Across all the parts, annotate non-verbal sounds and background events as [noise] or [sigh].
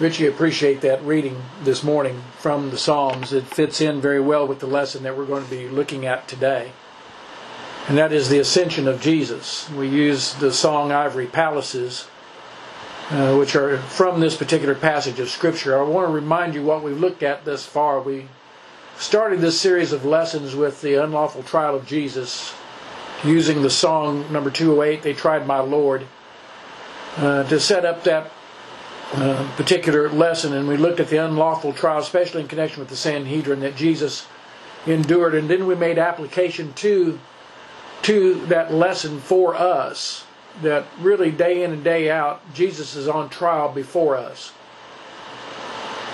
Richie, appreciate that reading this morning from the Psalms. It fits in very well with the lesson that we're going to be looking at today. And that is the ascension of Jesus. We use the song Ivory Palaces, uh, which are from this particular passage of Scripture. I want to remind you what we've looked at thus far. We started this series of lessons with the unlawful trial of Jesus, using the song number 208, They Tried My Lord, uh, to set up that uh, particular lesson, and we looked at the unlawful trial, especially in connection with the Sanhedrin that Jesus endured, and then we made application to to that lesson for us. That really day in and day out, Jesus is on trial before us.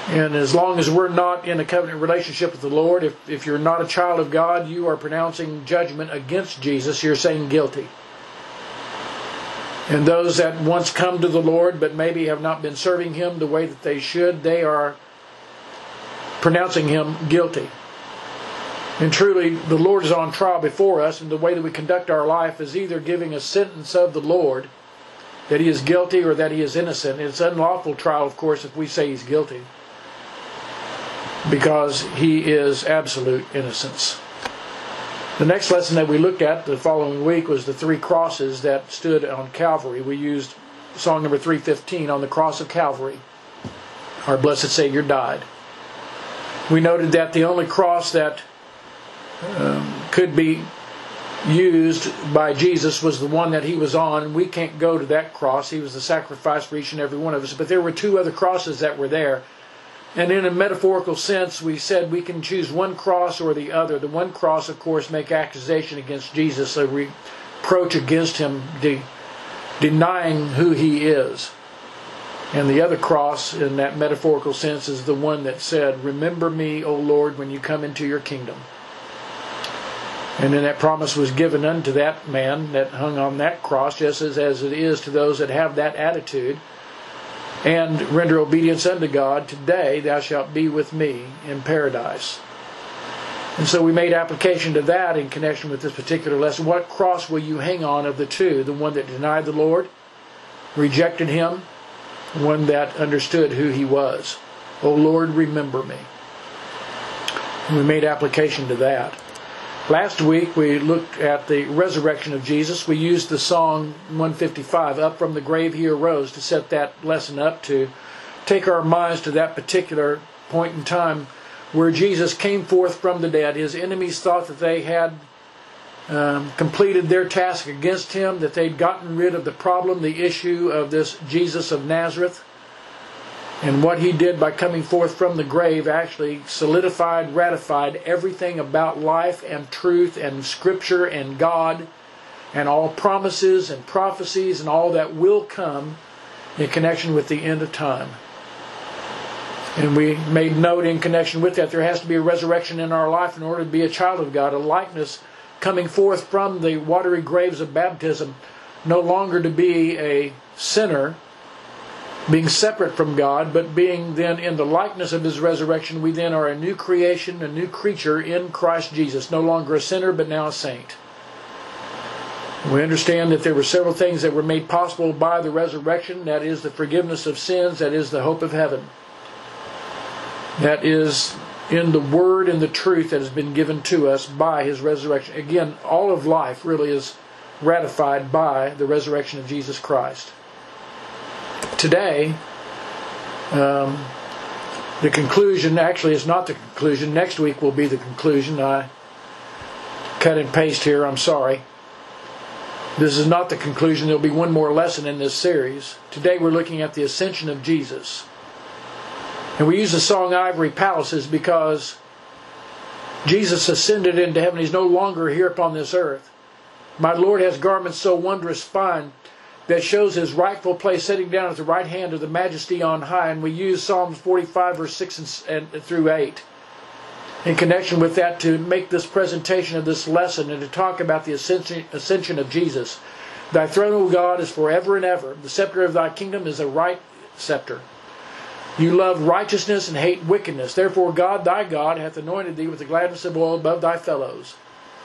And as long as we're not in a covenant relationship with the Lord, if, if you're not a child of God, you are pronouncing judgment against Jesus, you're saying guilty. And those that once come to the Lord but maybe have not been serving Him the way that they should, they are pronouncing Him guilty. And truly, the Lord is on trial before us, and the way that we conduct our life is either giving a sentence of the Lord that He is guilty or that He is innocent. It's unlawful trial, of course, if we say He's guilty, because He is absolute innocence. The next lesson that we looked at the following week was the three crosses that stood on Calvary. We used song number 315 on the cross of Calvary. Our blessed Savior died. We noted that the only cross that um, could be used by Jesus was the one that he was on. We can't go to that cross. He was the sacrifice for each and every one of us. But there were two other crosses that were there and in a metaphorical sense, we said we can choose one cross or the other. The one cross, of course, make accusation against Jesus, a reproach against him, de- denying who he is. And the other cross, in that metaphorical sense, is the one that said, Remember me, O Lord, when you come into your kingdom. And then that promise was given unto that man that hung on that cross, just as, as it is to those that have that attitude and render obedience unto God, today thou shalt be with me in paradise. And so we made application to that in connection with this particular lesson. What cross will you hang on of the two? The one that denied the Lord, rejected him, one that understood who he was. O Lord, remember me. And we made application to that. Last week we looked at the resurrection of Jesus. We used the song 155, Up from the Grave He Arose, to set that lesson up, to take our minds to that particular point in time where Jesus came forth from the dead. His enemies thought that they had um, completed their task against him, that they'd gotten rid of the problem, the issue of this Jesus of Nazareth. And what he did by coming forth from the grave actually solidified, ratified everything about life and truth and Scripture and God and all promises and prophecies and all that will come in connection with the end of time. And we made note in connection with that there has to be a resurrection in our life in order to be a child of God, a likeness coming forth from the watery graves of baptism, no longer to be a sinner being separate from God, but being then in the likeness of His resurrection, we then are a new creation, a new creature in Christ Jesus, no longer a sinner, but now a saint. We understand that there were several things that were made possible by the resurrection. That is the forgiveness of sins. That is the hope of heaven. That is in the word and the truth that has been given to us by his resurrection. Again, all of life really is ratified by the resurrection of Jesus Christ today, um, the conclusion actually is not the conclusion. Next week will be the conclusion. I cut and paste here. I'm sorry. This is not the conclusion. There'll be one more lesson in this series. Today we're looking at the ascension of Jesus. And we use the song Ivory Palaces because Jesus ascended into heaven. He's no longer here upon this earth. My Lord has garments so wondrous fine that shows his rightful place sitting down at the right hand of the majesty on high. And we use Psalms 45, verse 6 and, and through 8 in connection with that to make this presentation of this lesson and to talk about the ascension, ascension of Jesus. Thy throne, O God, is forever and ever. The scepter of thy kingdom is a right scepter. You love righteousness and hate wickedness. Therefore, God, thy God, hath anointed thee with the gladness of oil above thy fellows.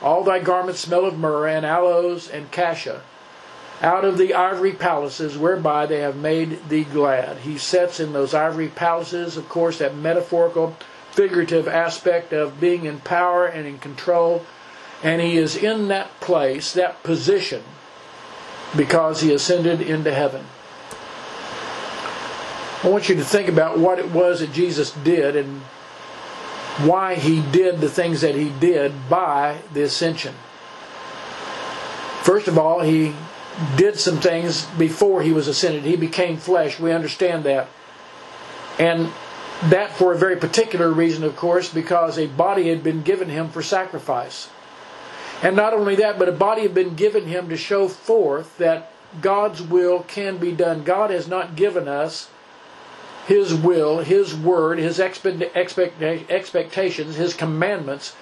All thy garments smell of myrrh and aloes and cassia. Out of the ivory palaces whereby they have made thee glad. He sits in those ivory palaces, of course, that metaphorical, figurative aspect of being in power and in control. And he is in that place, that position, because he ascended into heaven. I want you to think about what it was that Jesus did and why he did the things that he did by the ascension. First of all, he did some things before he was ascended. He became flesh. We understand that. And that for a very particular reason, of course, because a body had been given him for sacrifice. And not only that, but a body had been given him to show forth that God's will can be done. God has not given us His will, His word, His expect, expect, expectations, His commandments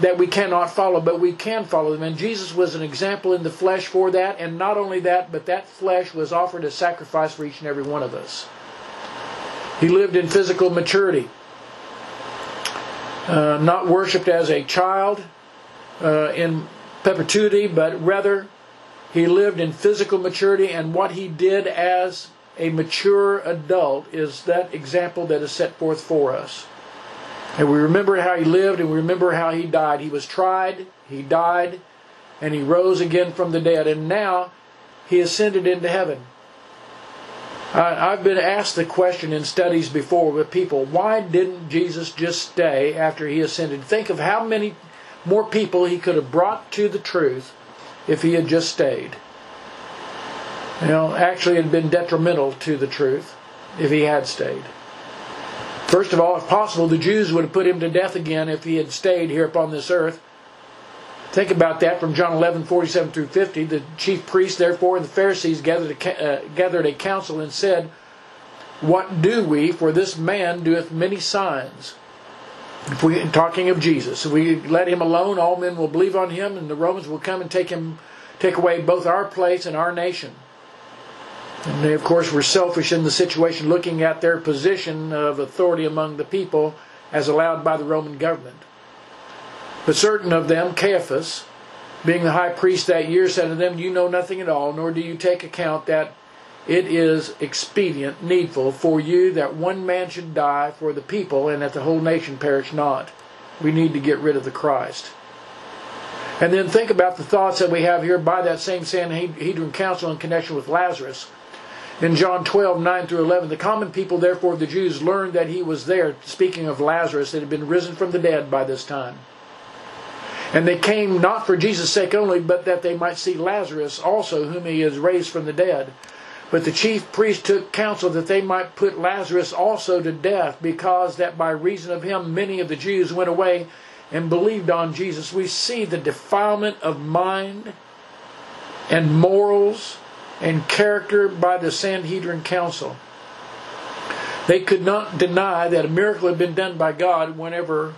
that we cannot follow, but we can follow them. And Jesus was an example in the flesh for that. And not only that, but that flesh was offered as sacrifice for each and every one of us. He lived in physical maturity, uh, not worshipped as a child uh, in perpetuity, but rather he lived in physical maturity. And what he did as a mature adult is that example that is set forth for us. And we remember how he lived and we remember how he died. He was tried, he died, and he rose again from the dead. And now he ascended into heaven. I've been asked the question in studies before with people why didn't Jesus just stay after he ascended? Think of how many more people he could have brought to the truth if he had just stayed. You know, actually, it had been detrimental to the truth if he had stayed. First of all, if possible, the Jews would have put him to death again if he had stayed here upon this earth. Think about that from John 11, 47 through 50. The chief priests, therefore, and the Pharisees gathered a, uh, gathered a council and said, What do we? For this man doeth many signs. If we, talking of Jesus, if we let him alone, all men will believe on him, and the Romans will come and take him, take away both our place and our nation. And they, of course, were selfish in the situation, looking at their position of authority among the people as allowed by the Roman government. But certain of them, Caiaphas, being the high priest that year, said to them, You know nothing at all, nor do you take account that it is expedient, needful for you that one man should die for the people, and that the whole nation perish not. We need to get rid of the Christ. And then think about the thoughts that we have here by that same Sanhedrin council in connection with Lazarus. In John 12, 9 through 11, the common people, therefore, of the Jews, learned that he was there, speaking of Lazarus, that had been risen from the dead by this time. And they came not for Jesus' sake only, but that they might see Lazarus also, whom he has raised from the dead. But the chief priest took counsel that they might put Lazarus also to death, because that by reason of him many of the Jews went away and believed on Jesus. We see the defilement of mind and morals and character by the Sanhedrin Council. They could not deny that a miracle had been done by God whenever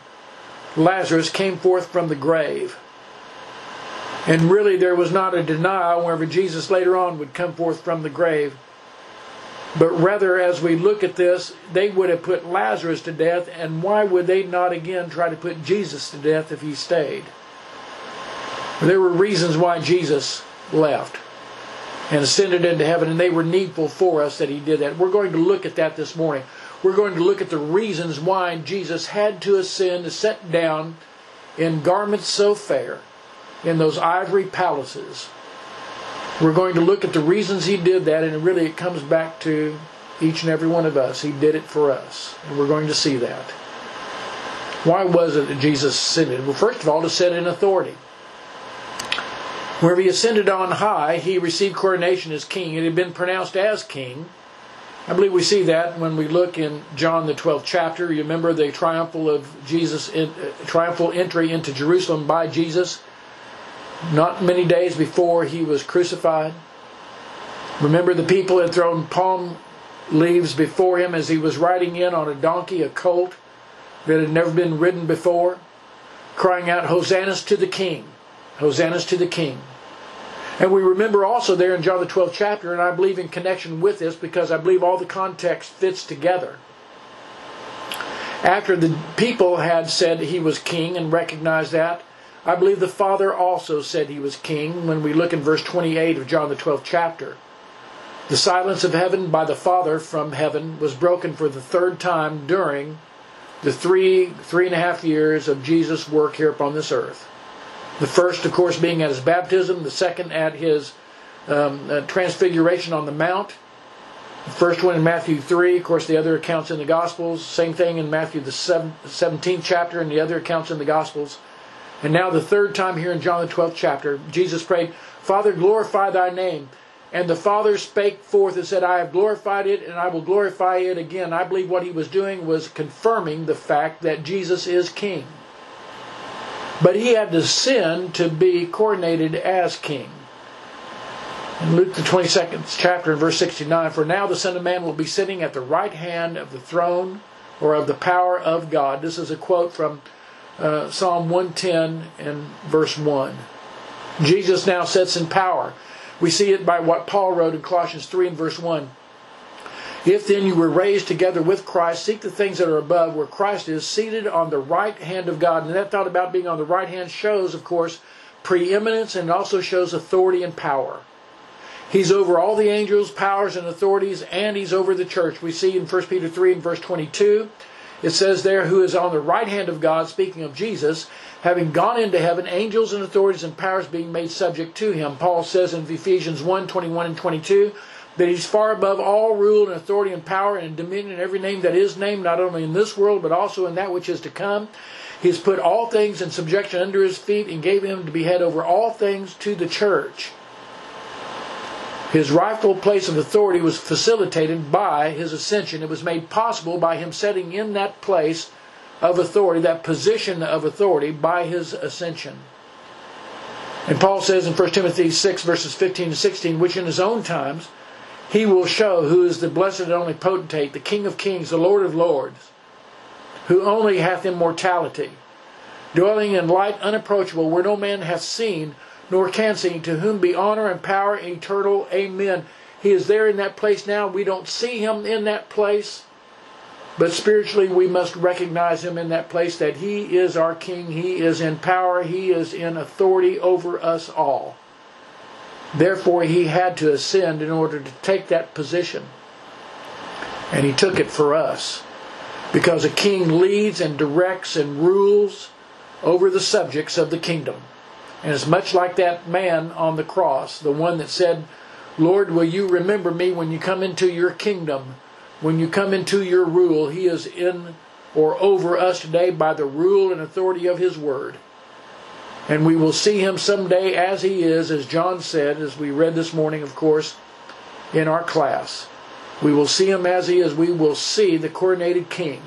Lazarus came forth from the grave. And really, there was not a denial whenever Jesus later on would come forth from the grave. But rather, as we look at this, they would have put Lazarus to death, and why would they not again try to put Jesus to death if he stayed? There were reasons why Jesus left and ascended into heaven, and they were needful for us that he did that. We're going to look at that this morning. We're going to look at the reasons why Jesus had to ascend, to set down in garments so fair, in those ivory palaces. We're going to look at the reasons he did that, and really it comes back to each and every one of us. He did it for us, and we're going to see that. Why was it that Jesus ascended? Well, first of all, to set in authority. Wherever he ascended on high, he received coronation as king. It had been pronounced as king. I believe we see that when we look in John the 12th chapter. You remember the triumphal of Jesus, uh, triumphal entry into Jerusalem by Jesus, not many days before he was crucified. Remember the people had thrown palm leaves before him as he was riding in on a donkey, a colt that had never been ridden before, crying out, Hosannas to the King! Hosannas to the King. And we remember also there in John the 12th chapter, and I believe in connection with this because I believe all the context fits together. After the people had said he was king and recognized that, I believe the Father also said he was king when we look in verse 28 of John the 12th chapter. The silence of heaven by the Father from heaven was broken for the third time during the three, three and a half years of Jesus' work here upon this earth. The first, of course, being at his baptism, the second at his um, uh, transfiguration on the Mount. The first one in Matthew 3, of course, the other accounts in the Gospels. Same thing in Matthew, the 17th chapter, and the other accounts in the Gospels. And now, the third time here in John, the 12th chapter, Jesus prayed, Father, glorify thy name. And the Father spake forth and said, I have glorified it, and I will glorify it again. I believe what he was doing was confirming the fact that Jesus is king. But he had to sin to be coronated as king. In Luke the 22nd chapter in verse 69, For now the Son of Man will be sitting at the right hand of the throne or of the power of God. This is a quote from uh, Psalm 110 and verse 1. Jesus now sits in power. We see it by what Paul wrote in Colossians 3 and verse 1. If then you were raised together with Christ, seek the things that are above, where Christ is seated on the right hand of God. And that thought about being on the right hand shows, of course, preeminence and also shows authority and power. He's over all the angels, powers, and authorities, and he's over the church. We see in 1 Peter 3 and verse 22, it says there, who is on the right hand of God, speaking of Jesus, having gone into heaven, angels and authorities and powers being made subject to him. Paul says in Ephesians 1 21 and 22, that he's far above all rule and authority and power and dominion and every name that is named, not only in this world, but also in that which is to come. He's put all things in subjection under his feet and gave him to be head over all things to the church. His rightful place of authority was facilitated by his ascension. It was made possible by him setting in that place of authority, that position of authority, by his ascension. And Paul says in 1 Timothy 6, verses 15 to 16, which in his own times he will show who is the blessed and only potentate, the King of kings, the Lord of lords, who only hath immortality, dwelling in light unapproachable, where no man hath seen, nor can see, to whom be honor and power eternal. Amen. He is there in that place now. We don't see him in that place, but spiritually we must recognize him in that place that he is our king. He is in power. He is in authority over us all. Therefore, he had to ascend in order to take that position. And he took it for us. Because a king leads and directs and rules over the subjects of the kingdom. And it's much like that man on the cross, the one that said, Lord, will you remember me when you come into your kingdom, when you come into your rule? He is in or over us today by the rule and authority of his word. And we will see him someday as he is, as John said, as we read this morning, of course, in our class. We will see him as he is. We will see the coronated king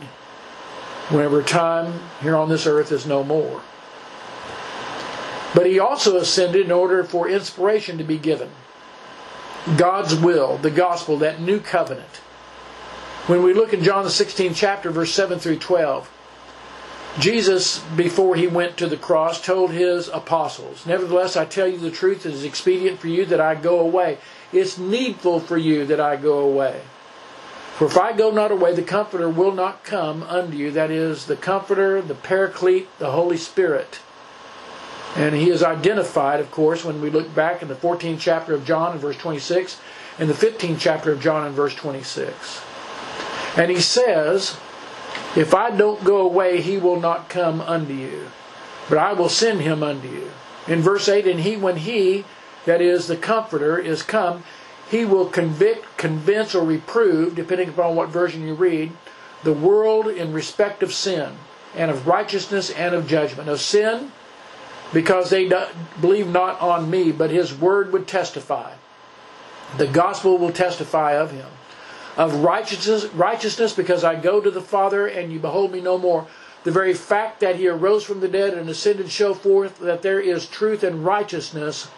whenever time here on this earth is no more. But he also ascended in order for inspiration to be given. God's will, the gospel, that new covenant. When we look in John the 16th chapter, verse 7 through 12, Jesus, before he went to the cross, told his apostles, Nevertheless, I tell you the truth, it is expedient for you that I go away. It's needful for you that I go away. For if I go not away, the Comforter will not come unto you. That is, the Comforter, the Paraclete, the Holy Spirit. And he is identified, of course, when we look back in the 14th chapter of John in verse 26 and the 15th chapter of John in verse 26. And he says, if I don't go away, he will not come unto you, but I will send him unto you. In verse 8, and he, when he, that is the Comforter, is come, he will convict, convince, or reprove, depending upon what version you read, the world in respect of sin, and of righteousness, and of judgment. Of sin, because they believe not on me, but his word would testify. The gospel will testify of him of righteousness, righteousness because I go to the Father and you behold me no more. The very fact that he arose from the dead and ascended show forth that there is truth and righteousness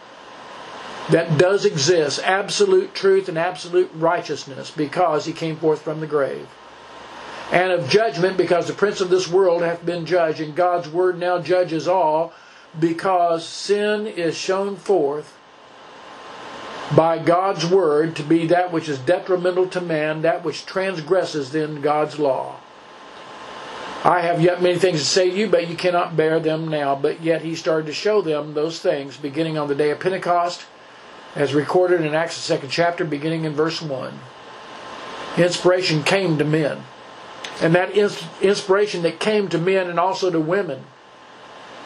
that does exist, absolute truth and absolute righteousness because he came forth from the grave. And of judgment because the prince of this world hath been judged and God's word now judges all because sin is shown forth by God's word to be that which is detrimental to man, that which transgresses then God's law. I have yet many things to say to you, but you cannot bear them now. But yet he started to show them those things beginning on the day of Pentecost, as recorded in Acts the second chapter, beginning in verse 1. Inspiration came to men. And that inspiration that came to men and also to women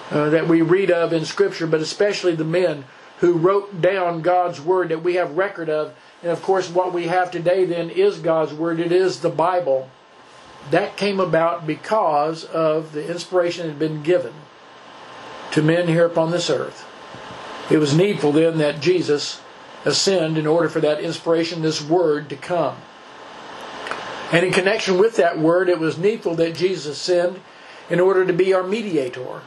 uh, that we read of in Scripture, but especially the men who wrote down God's Word that we have record of. And of course, what we have today then is God's Word, it is the Bible that came about because of the inspiration that had been given to men here upon this earth. It was needful then that Jesus ascend in order for that inspiration, this word, to come. And in connection with that word, it was needful that Jesus ascend in order to be our mediator.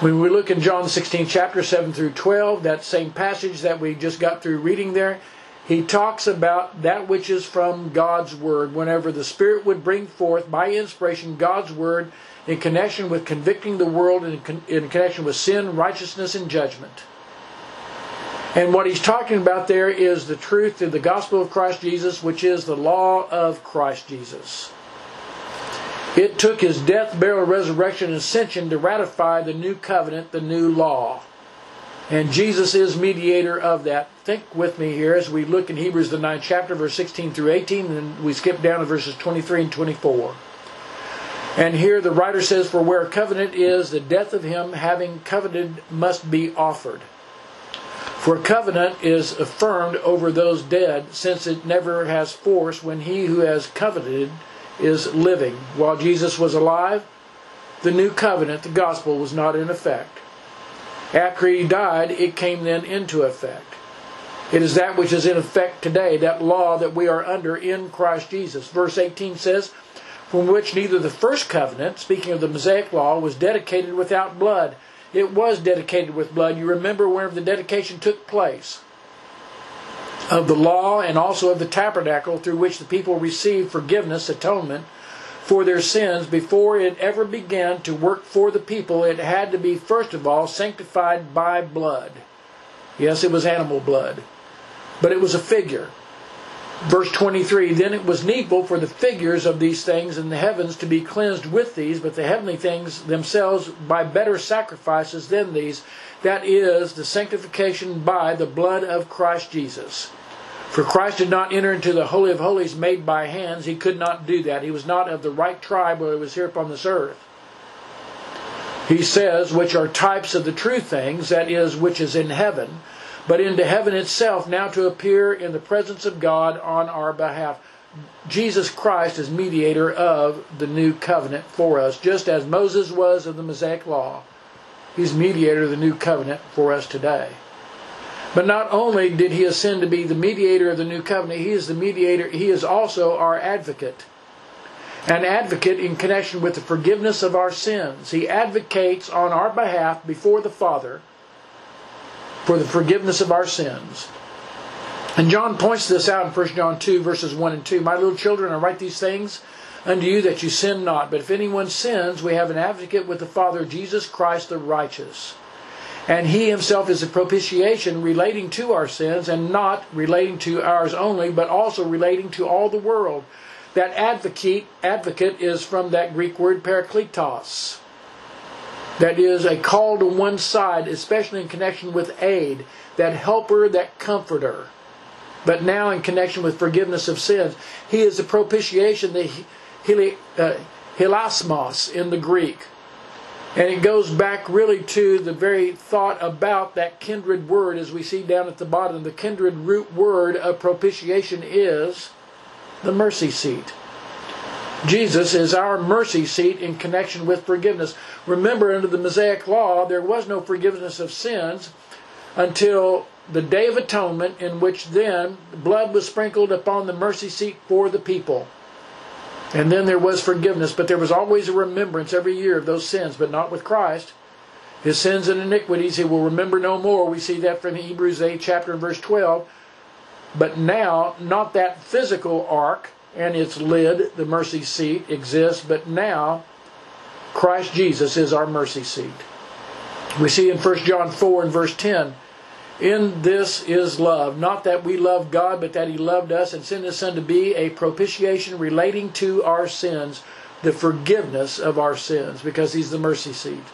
When we look in John 16, chapter 7 through 12, that same passage that we just got through reading there, he talks about that which is from God's Word. Whenever the Spirit would bring forth by inspiration God's Word in connection with convicting the world, in, in connection with sin, righteousness, and judgment. And what he's talking about there is the truth of the gospel of Christ Jesus, which is the law of Christ Jesus. It took his death, burial, resurrection, and ascension to ratify the new covenant, the new law. And Jesus is mediator of that. Think with me here as we look in Hebrews, the ninth chapter, verse 16 through 18, and we skip down to verses 23 and 24. And here the writer says, For where a covenant is, the death of him having coveted must be offered. For covenant is affirmed over those dead, since it never has force when he who has covenanted is living. While Jesus was alive, the new covenant, the gospel, was not in effect. After he died, it came then into effect. It is that which is in effect today, that law that we are under in Christ Jesus. Verse 18 says, From which neither the first covenant, speaking of the Mosaic law, was dedicated without blood. It was dedicated with blood. You remember where the dedication took place of the law and also of the tabernacle through which the people received forgiveness, atonement for their sins before it ever began to work for the people, it had to be, first of all, sanctified by blood. Yes, it was animal blood, but it was a figure. Verse 23 Then it was needful for the figures of these things in the heavens to be cleansed with these, but the heavenly things themselves by better sacrifices than these. That is, the sanctification by the blood of Christ Jesus. For Christ did not enter into the Holy of Holies made by hands. He could not do that. He was not of the right tribe while he was here upon this earth. He says, which are types of the true things, that is, which is in heaven, but into heaven itself, now to appear in the presence of God on our behalf. Jesus Christ is mediator of the new covenant for us, just as Moses was of the Mosaic law. He's mediator of the new covenant for us today. But not only did he ascend to be the mediator of the new covenant, he is the mediator, he is also our advocate. An advocate in connection with the forgiveness of our sins. He advocates on our behalf before the Father for the forgiveness of our sins. And John points this out in 1 John 2, verses 1 and 2. My little children, I write these things unto you that you sin not. But if anyone sins, we have an advocate with the Father, Jesus Christ the righteous. And he himself is a propitiation relating to our sins and not relating to ours only, but also relating to all the world. That advocate, advocate is from that Greek word parakletos. That is a call to one side, especially in connection with aid, that helper, that comforter. But now in connection with forgiveness of sins, he is a propitiation, the uh, hilasmos in the Greek and it goes back really to the very thought about that kindred word, as we see down at the bottom. The kindred root word of propitiation is the mercy seat. Jesus is our mercy seat in connection with forgiveness. Remember, under the Mosaic law, there was no forgiveness of sins until the Day of Atonement, in which then blood was sprinkled upon the mercy seat for the people. And then there was forgiveness, but there was always a remembrance every year of those sins, but not with Christ. His sins and iniquities he will remember no more. We see that from Hebrews 8, chapter and verse 12. But now, not that physical ark and its lid, the mercy seat, exists, but now Christ Jesus is our mercy seat. We see in 1 John 4 and verse 10 in this is love, not that we love God, but that He loved us and sent His Son to be a propitiation relating to our sins. the forgiveness of our sins because he's the mercy seat.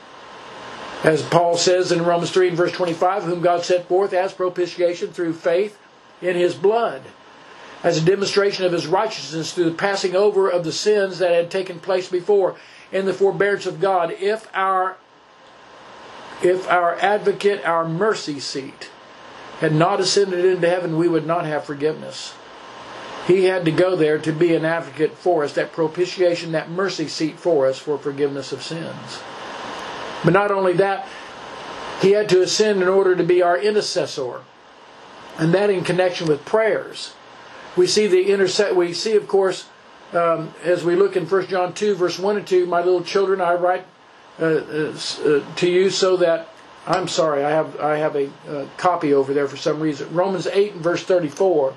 As Paul says in Romans 3 and verse 25, whom God set forth as propitiation through faith in his blood, as a demonstration of his righteousness through the passing over of the sins that had taken place before in the forbearance of God, if our if our advocate, our mercy seat, had not ascended into heaven, we would not have forgiveness. He had to go there to be an advocate for us, that propitiation, that mercy seat for us for forgiveness of sins. But not only that, he had to ascend in order to be our intercessor, and that in connection with prayers. We see the intercet. We see, of course, um, as we look in 1 John 2, verse 1 and 2, my little children, I write uh, uh, uh, to you so that I'm sorry, I have I have a uh, copy over there for some reason. Romans 8 and verse 34.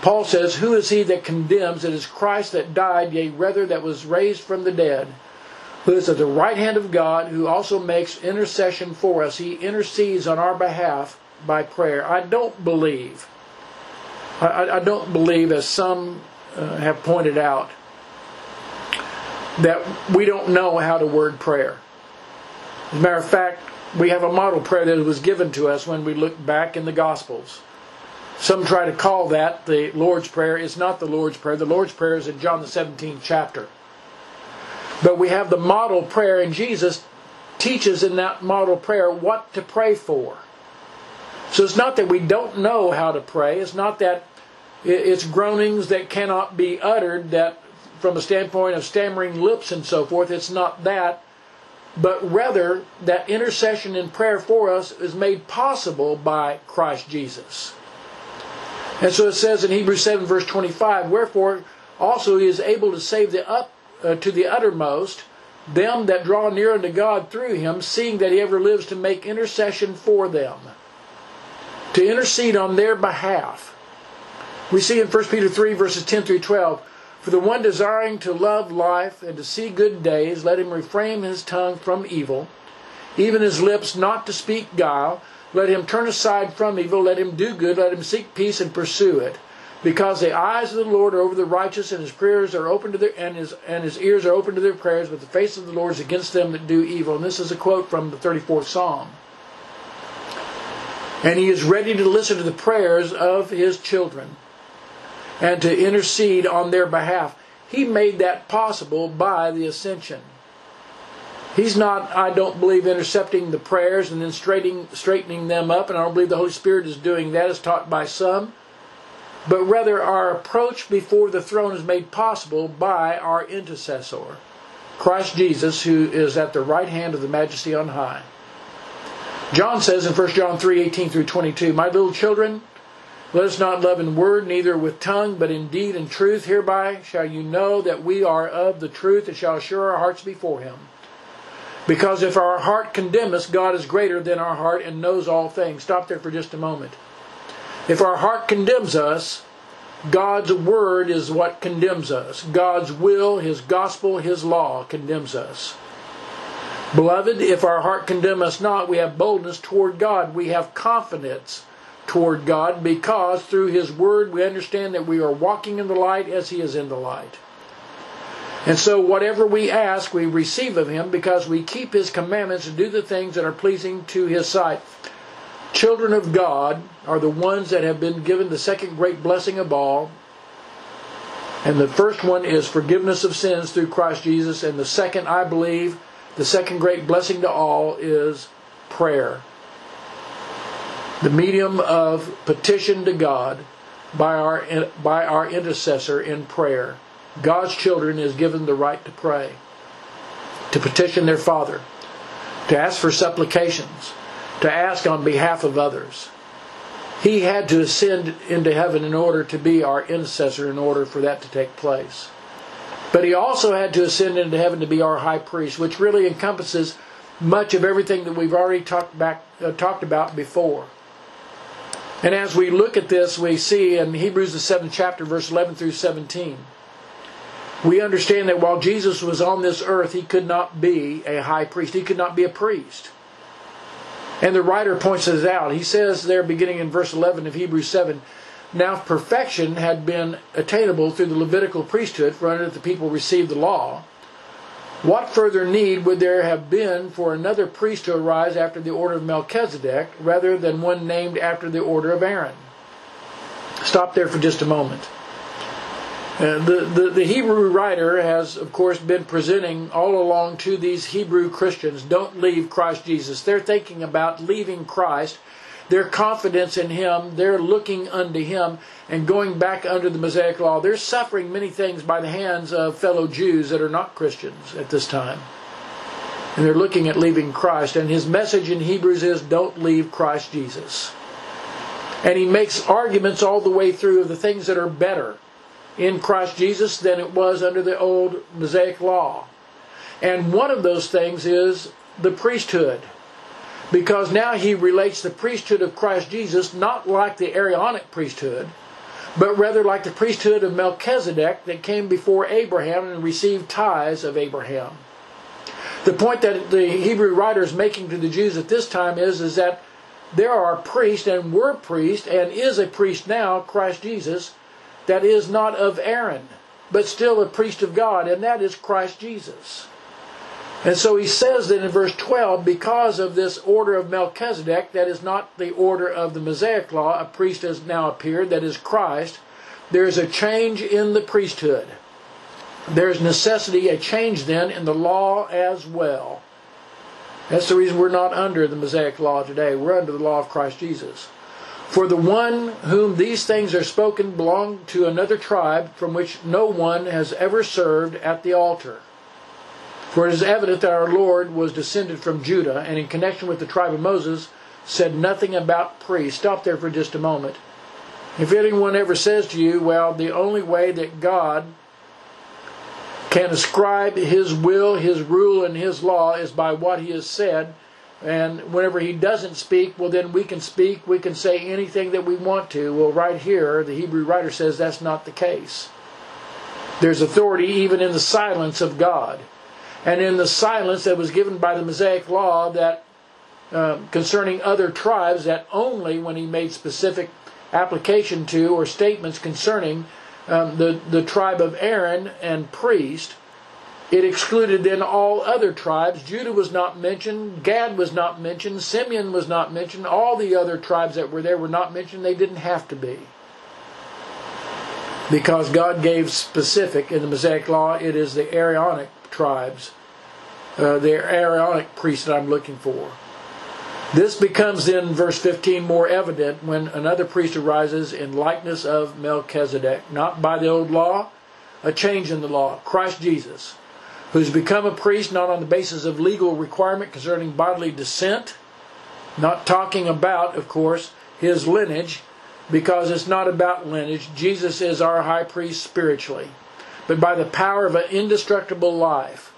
Paul says, Who is he that condemns? It is Christ that died, yea, rather that was raised from the dead, who is at the right hand of God, who also makes intercession for us. He intercedes on our behalf by prayer. I don't believe, I, I don't believe, as some uh, have pointed out, that we don't know how to word prayer. As a matter of fact, we have a model prayer that was given to us when we look back in the Gospels. Some try to call that the Lord's Prayer. It's not the Lord's Prayer. The Lord's Prayer is in John the 17th chapter. But we have the model prayer, and Jesus teaches in that model prayer what to pray for. So it's not that we don't know how to pray. It's not that it's groanings that cannot be uttered that from a standpoint of stammering lips and so forth. It's not that. But rather, that intercession and prayer for us is made possible by Christ Jesus. And so it says in Hebrews 7, verse 25, Wherefore also he is able to save the up uh, to the uttermost them that draw near unto God through him, seeing that he ever lives to make intercession for them, to intercede on their behalf. We see in 1 Peter 3, verses 10 through 12, For the one desiring to love life and to see good days, let him refrain his tongue from evil, even his lips not to speak guile. Let him turn aside from evil, let him do good, let him seek peace and pursue it. Because the eyes of the Lord are over the righteous, and his prayers are open to their and his and his ears are open to their prayers, but the face of the Lord is against them that do evil. And this is a quote from the 34th Psalm. And he is ready to listen to the prayers of his children and to intercede on their behalf. He made that possible by the ascension. He's not, I don't believe, intercepting the prayers and then straightening, straightening them up, and I don't believe the Holy Spirit is doing that as taught by some. But rather, our approach before the throne is made possible by our intercessor, Christ Jesus, who is at the right hand of the Majesty on high. John says in 1 John 3 18 through 22, My little children, let us not love in word, neither with tongue, but in deed and truth. Hereby shall you know that we are of the truth, and shall assure our hearts before him. Because if our heart condemn us, God is greater than our heart and knows all things. Stop there for just a moment. If our heart condemns us, God's word is what condemns us. God's will, His gospel, His law condemns us. Beloved, if our heart condemn us not, we have boldness toward God. We have confidence toward God because through His Word we understand that we are walking in the light as He is in the light. And so, whatever we ask, we receive of Him because we keep His commandments and do the things that are pleasing to His sight. Children of God are the ones that have been given the second great blessing of all. And the first one is forgiveness of sins through Christ Jesus. And the second, I believe, the second great blessing to all is prayer. The medium of petition to God by our, by our intercessor in prayer. God's children is given the right to pray, to petition their Father, to ask for supplications, to ask on behalf of others. He had to ascend into heaven in order to be our intercessor, in order for that to take place. But he also had to ascend into heaven to be our high priest, which really encompasses much of everything that we've already talked back uh, talked about before. And as we look at this, we see in Hebrews the seventh chapter, verse eleven through seventeen we understand that while Jesus was on this earth, he could not be a high priest. He could not be a priest. And the writer points this out. He says there, beginning in verse 11 of Hebrews 7, Now, perfection had been attainable through the Levitical priesthood, for under it the people received the law. What further need would there have been for another priest to arise after the order of Melchizedek rather than one named after the order of Aaron? Stop there for just a moment. Uh, the, the, the Hebrew writer has, of course, been presenting all along to these Hebrew Christians don't leave Christ Jesus. They're thinking about leaving Christ their confidence in Him, they're looking unto Him and going back under the Mosaic law. They're suffering many things by the hands of fellow Jews that are not Christians at this time. And they're looking at leaving Christ. And his message in Hebrews is don't leave Christ Jesus. And he makes arguments all the way through of the things that are better in Christ Jesus than it was under the old Mosaic law. And one of those things is the priesthood because now he relates the priesthood of Christ Jesus not like the Aaronic priesthood, but rather like the priesthood of Melchizedek that came before Abraham and received tithes of Abraham. The point that the Hebrew writer is making to the Jews at this time is, is that there are priests and were priests and is a priest now, Christ Jesus, that is not of Aaron, but still a priest of God, and that is Christ Jesus. And so he says that in verse 12, because of this order of Melchizedek, that is not the order of the Mosaic law, a priest has now appeared, that is Christ, there is a change in the priesthood. There is necessity, a change then in the law as well. That's the reason we're not under the Mosaic law today. We're under the law of Christ Jesus. For the one whom these things are spoken belonged to another tribe from which no one has ever served at the altar. For it is evident that our Lord was descended from Judah, and in connection with the tribe of Moses, said nothing about priests. Stop there for just a moment. If anyone ever says to you, well, the only way that God can ascribe his will, his rule, and his law is by what he has said, and whenever he doesn't speak, well, then we can speak, we can say anything that we want to. Well, right here, the Hebrew writer says that's not the case. There's authority even in the silence of God and in the silence that was given by the Mosaic law that uh, concerning other tribes that only when he made specific application to or statements concerning um, the, the tribe of Aaron and priest, it excluded then all other tribes. Judah was not mentioned, Gad was not mentioned, Simeon was not mentioned, all the other tribes that were there were not mentioned. They didn't have to be. Because God gave specific in the Mosaic law, it is the Aaronic tribes, uh, the Aaronic priest that I'm looking for. This becomes then, verse 15, more evident when another priest arises in likeness of Melchizedek, not by the old law, a change in the law, Christ Jesus, who's become a priest not on the basis of legal requirement concerning bodily descent, not talking about, of course, his lineage, because it's not about lineage. Jesus is our high priest spiritually but by the power of an indestructible life.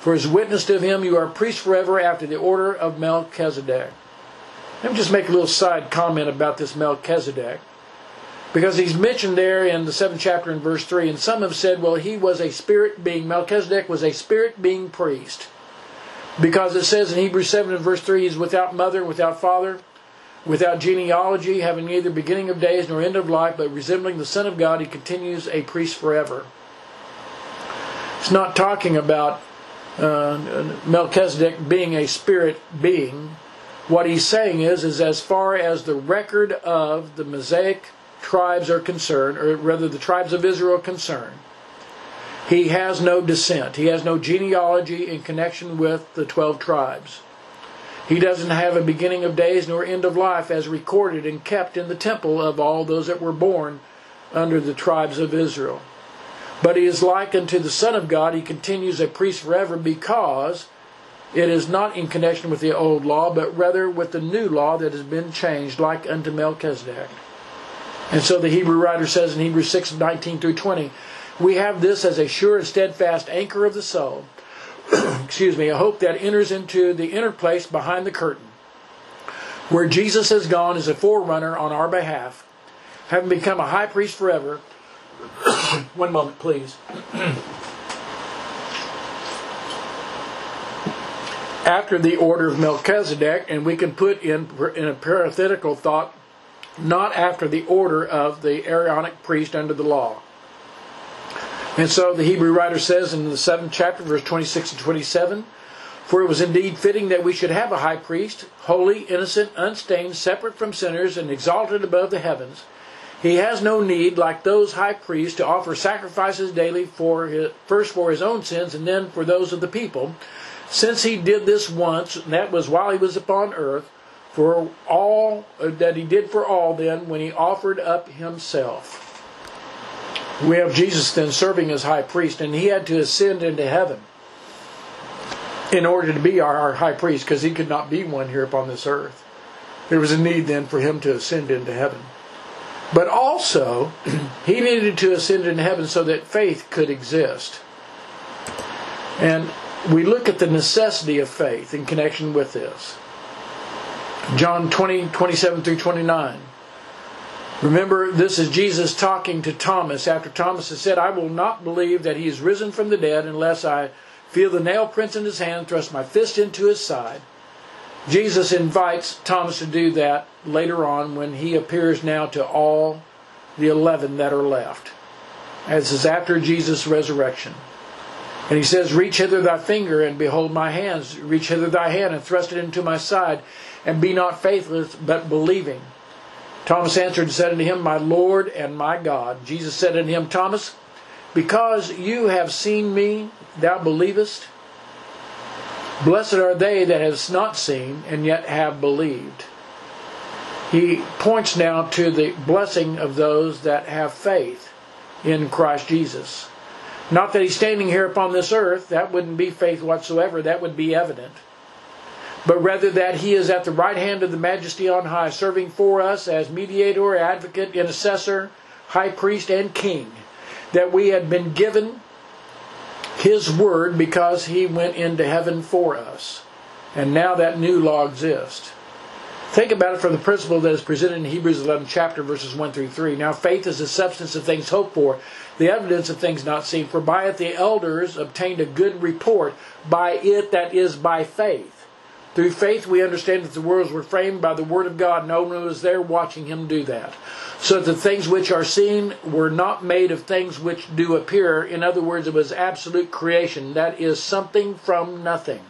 For as witness of him, you are priests forever after the order of Melchizedek. Let me just make a little side comment about this Melchizedek. Because he's mentioned there in the seventh chapter in verse 3, and some have said, well, he was a spirit being. Melchizedek was a spirit being priest. Because it says in Hebrews 7 and verse 3, he's without mother, without father, without genealogy, having neither beginning of days nor end of life, but resembling the Son of God, he continues a priest forever. It's not talking about uh, Melchizedek being a spirit being. What he's saying is, is as far as the record of the Mosaic tribes are concerned, or rather the tribes of Israel are concerned, he has no descent. He has no genealogy in connection with the 12 tribes. He doesn't have a beginning of days nor end of life as recorded and kept in the temple of all those that were born under the tribes of Israel. But he is like unto the Son of God. He continues a priest forever because it is not in connection with the old law, but rather with the new law that has been changed, like unto Melchizedek. And so the Hebrew writer says in Hebrews 6 19 through 20, we have this as a sure and steadfast anchor of the soul. [clears throat] Excuse me, a hope that enters into the inner place behind the curtain, where Jesus has gone as a forerunner on our behalf, having become a high priest forever [coughs] One moment, please. After the order of Melchizedek, and we can put in, in a parenthetical thought not after the order of the Aaronic priest under the law. And so the Hebrew writer says in the seventh chapter, verse 26 and 27, For it was indeed fitting that we should have a high priest, holy, innocent, unstained, separate from sinners, and exalted above the heavens. He has no need, like those high priests, to offer sacrifices daily for his, first for his own sins and then for those of the people, since he did this once, and that was while he was upon earth, for all uh, that he did for all then when he offered up himself. We have Jesus then serving as high priest, and he had to ascend into heaven in order to be our, our high priest because he could not be one here upon this earth. There was a need then for him to ascend into heaven. But also, [clears throat] he needed to ascend into heaven so that faith could exist. And we look at the necessity of faith in connection with this. John 20, 27 through 29. Remember, this is Jesus talking to Thomas after Thomas has said, I will not believe that he is risen from the dead unless I feel the nail prints in his hand, thrust my fist into his side. Jesus invites Thomas to do that later on when he appears now to all the eleven that are left. As is after Jesus' resurrection. And he says, Reach hither thy finger, and behold my hands. Reach hither thy hand, and thrust it into my side and be not faithless, but believing. Thomas answered and said unto him, My Lord and my God. Jesus said unto him, Thomas, because you have seen me, thou believest. Blessed are they that have not seen and yet have believed. He points now to the blessing of those that have faith in Christ Jesus. Not that he's standing here upon this earth, that wouldn't be faith whatsoever, that would be evident but rather that he is at the right hand of the majesty on high, serving for us as mediator, advocate, intercessor, high priest, and king. That we had been given his word because he went into heaven for us. And now that new law exists. Think about it from the principle that is presented in Hebrews 11 chapter verses 1 through 3. Now faith is the substance of things hoped for, the evidence of things not seen. For by it the elders obtained a good report, by it that is by faith. Through faith, we understand that the worlds were framed by the Word of God. No one was there watching Him do that. So the things which are seen were not made of things which do appear. In other words, it was absolute creation. That is something from nothing.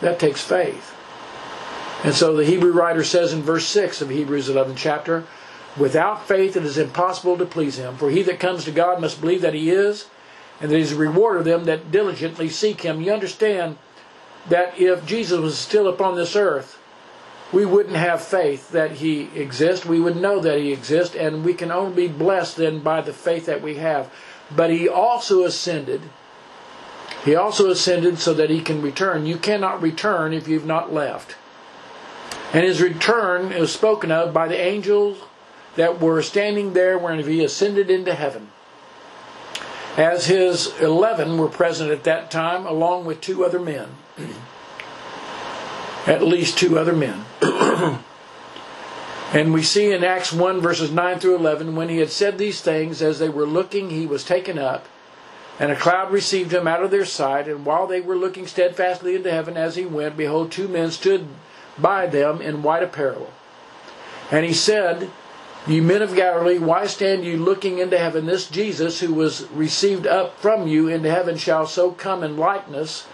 That takes faith. And so the Hebrew writer says in verse 6 of Hebrews 11 chapter, Without faith it is impossible to please Him. For he that comes to God must believe that He is, and that He is a rewarder of them that diligently seek Him. You understand that if Jesus was still upon this earth, we wouldn't have faith that he exists. We would know that he exists, and we can only be blessed then by the faith that we have. But he also ascended. He also ascended so that he can return. You cannot return if you've not left. And his return is spoken of by the angels that were standing there when he ascended into heaven. As his eleven were present at that time, along with two other men. [clears throat] At least two other men. [clears throat] and we see in Acts 1, verses 9 through 11, when he had said these things, as they were looking, he was taken up, and a cloud received him out of their sight. And while they were looking steadfastly into heaven as he went, behold, two men stood by them in white apparel. And he said, Ye men of Galilee, why stand ye looking into heaven? This Jesus, who was received up from you into heaven, shall so come in likeness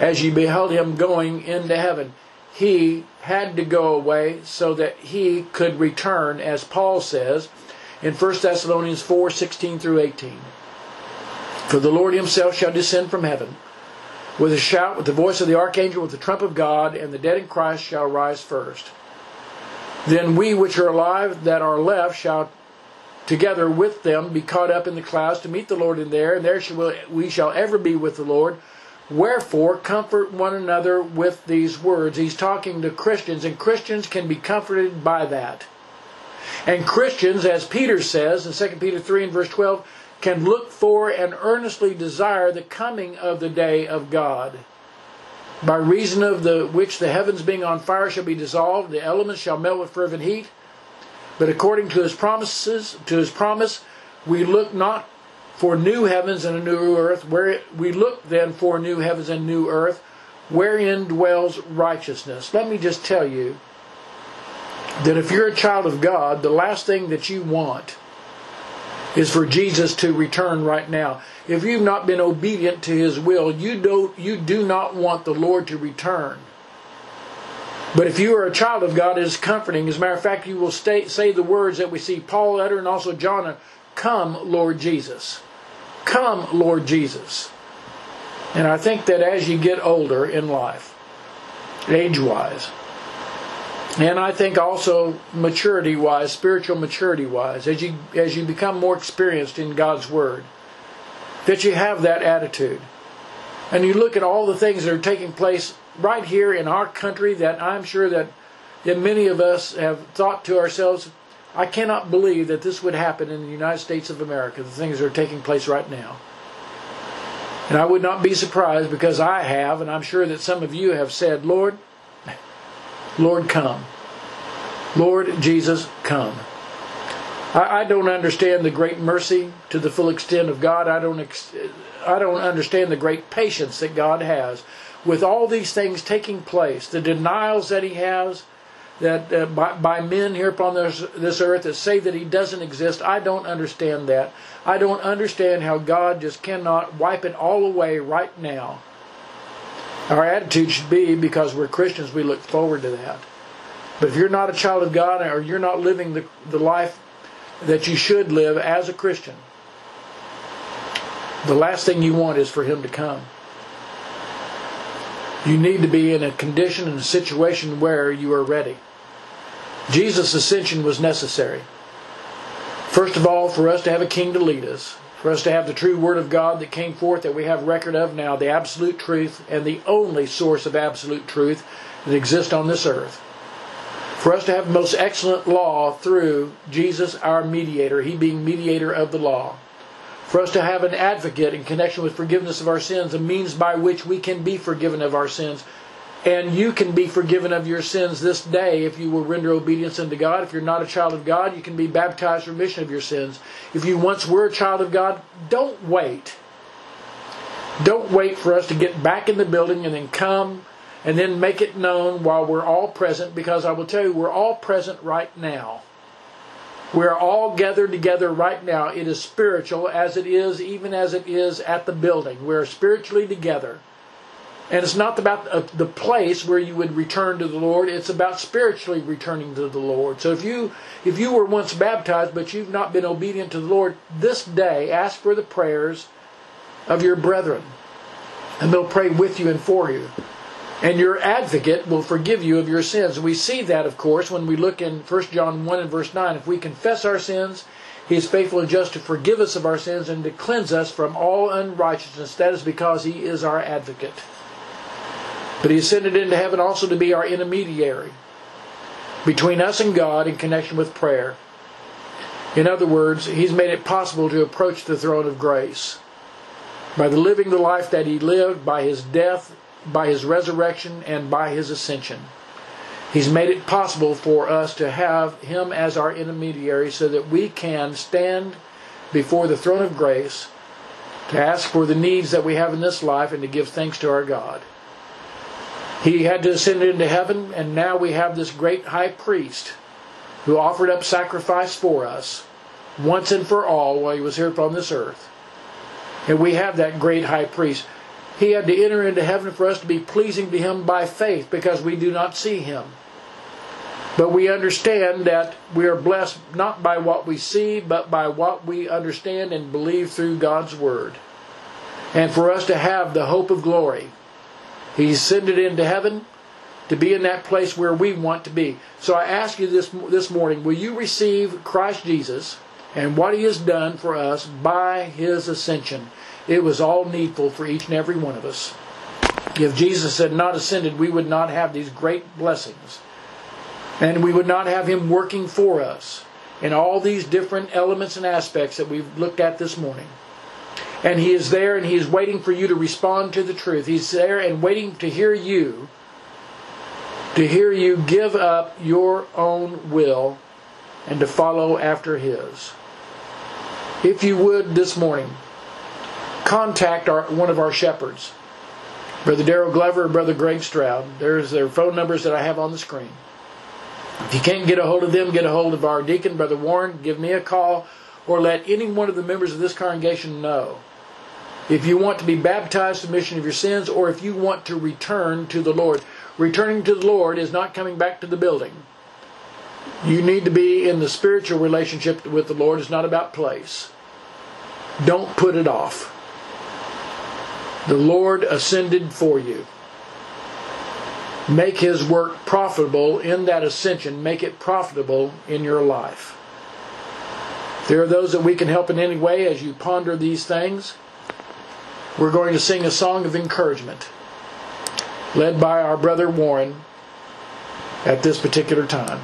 as ye beheld him going into heaven. He had to go away so that he could return, as Paul says in 1 Thessalonians 4 16 through 18. For the Lord himself shall descend from heaven with a shout, with the voice of the archangel, with the trump of God, and the dead in Christ shall rise first. Then we which are alive that are left shall together with them be caught up in the clouds to meet the Lord in there, and there shall we shall ever be with the Lord. Wherefore, comfort one another with these words. He's talking to Christians, and Christians can be comforted by that. And Christians, as Peter says in 2 Peter 3 and verse 12, can look for and earnestly desire the coming of the day of God. By reason of the which the heavens being on fire shall be dissolved, the elements shall melt with fervent heat. But according to his promises, to his promise, we look not for new heavens and a new earth, where we look then for new heavens and new earth, wherein dwells righteousness. Let me just tell you, that if you're a child of God, the last thing that you want is for Jesus to return right now. If you've not been obedient to his will, you don't you do not want the Lord to return. But if you are a child of God, it is comforting. As a matter of fact, you will stay, say the words that we see Paul utter and also John, Come, Lord Jesus. Come, Lord Jesus. And I think that as you get older in life, age wise, and I think also maturity wise, spiritual maturity wise, as you as you become more experienced in God's Word, that you have that attitude. And you look at all the things that are taking place right here in our country that I'm sure that, that many of us have thought to ourselves, I cannot believe that this would happen in the United States of America, the things that are taking place right now. And I would not be surprised because I have, and I'm sure that some of you have said, Lord, Lord, come. Lord Jesus, come. I, I don't understand the great mercy to the full extent of God. I don't, ex- I don't understand the great patience that God has with all these things taking place, the denials that He has, that uh, by, by men here upon this, this earth that say that He doesn't exist. I don't understand that. I don't understand how God just cannot wipe it all away right now. Our attitude should be because we're Christians, we look forward to that. But if you're not a child of God or you're not living the, the life that you should live as a Christian, the last thing you want is for Him to come. You need to be in a condition and a situation where you are ready. Jesus' ascension was necessary. First of all, for us to have a king to lead us, for us to have the true word of God that came forth that we have record of now, the absolute truth and the only source of absolute truth that exists on this earth. For us to have the most excellent law through Jesus, our mediator, he being mediator of the law for us to have an advocate in connection with forgiveness of our sins, a means by which we can be forgiven of our sins. And you can be forgiven of your sins this day if you will render obedience unto God. If you're not a child of God, you can be baptized remission of your sins. If you once were a child of God, don't wait. Don't wait for us to get back in the building and then come and then make it known while we're all present, because I will tell you, we're all present right now. We're all gathered together right now. It is spiritual as it is, even as it is at the building. We're spiritually together. And it's not about the place where you would return to the Lord. It's about spiritually returning to the Lord. So if you if you were once baptized but you've not been obedient to the Lord, this day ask for the prayers of your brethren, and they'll pray with you and for you and your advocate will forgive you of your sins. We see that, of course, when we look in 1 John 1 and verse 9. If we confess our sins, he is faithful and just to forgive us of our sins and to cleanse us from all unrighteousness. That is because he is our advocate. But he ascended into heaven also to be our intermediary between us and God in connection with prayer. In other words, he's made it possible to approach the throne of grace. By the living the life that he lived, by his death by his resurrection and by his ascension. He's made it possible for us to have him as our intermediary so that we can stand before the throne of grace to ask for the needs that we have in this life and to give thanks to our God. He had to ascend into heaven, and now we have this great high priest who offered up sacrifice for us once and for all while he was here upon this earth. And we have that great high priest. He had to enter into heaven for us to be pleasing to Him by faith because we do not see Him. But we understand that we are blessed not by what we see, but by what we understand and believe through God's Word. And for us to have the hope of glory. He ascended into heaven to be in that place where we want to be. So I ask you this, this morning will you receive Christ Jesus and what He has done for us by His ascension? It was all needful for each and every one of us. If Jesus had not ascended, we would not have these great blessings. And we would not have Him working for us in all these different elements and aspects that we've looked at this morning. And He is there and He is waiting for you to respond to the truth. He's there and waiting to hear you, to hear you give up your own will and to follow after His. If you would this morning, contact our, one of our shepherds, Brother Daryl Glover or Brother Greg Stroud. There's their phone numbers that I have on the screen. If you can't get a hold of them, get a hold of our deacon, Brother Warren. Give me a call or let any one of the members of this congregation know. If you want to be baptized submission of your sins or if you want to return to the Lord. Returning to the Lord is not coming back to the building. You need to be in the spiritual relationship with the Lord. It's not about place. Don't put it off. The Lord ascended for you. Make his work profitable in that ascension. Make it profitable in your life. There are those that we can help in any way as you ponder these things. We're going to sing a song of encouragement led by our brother Warren at this particular time.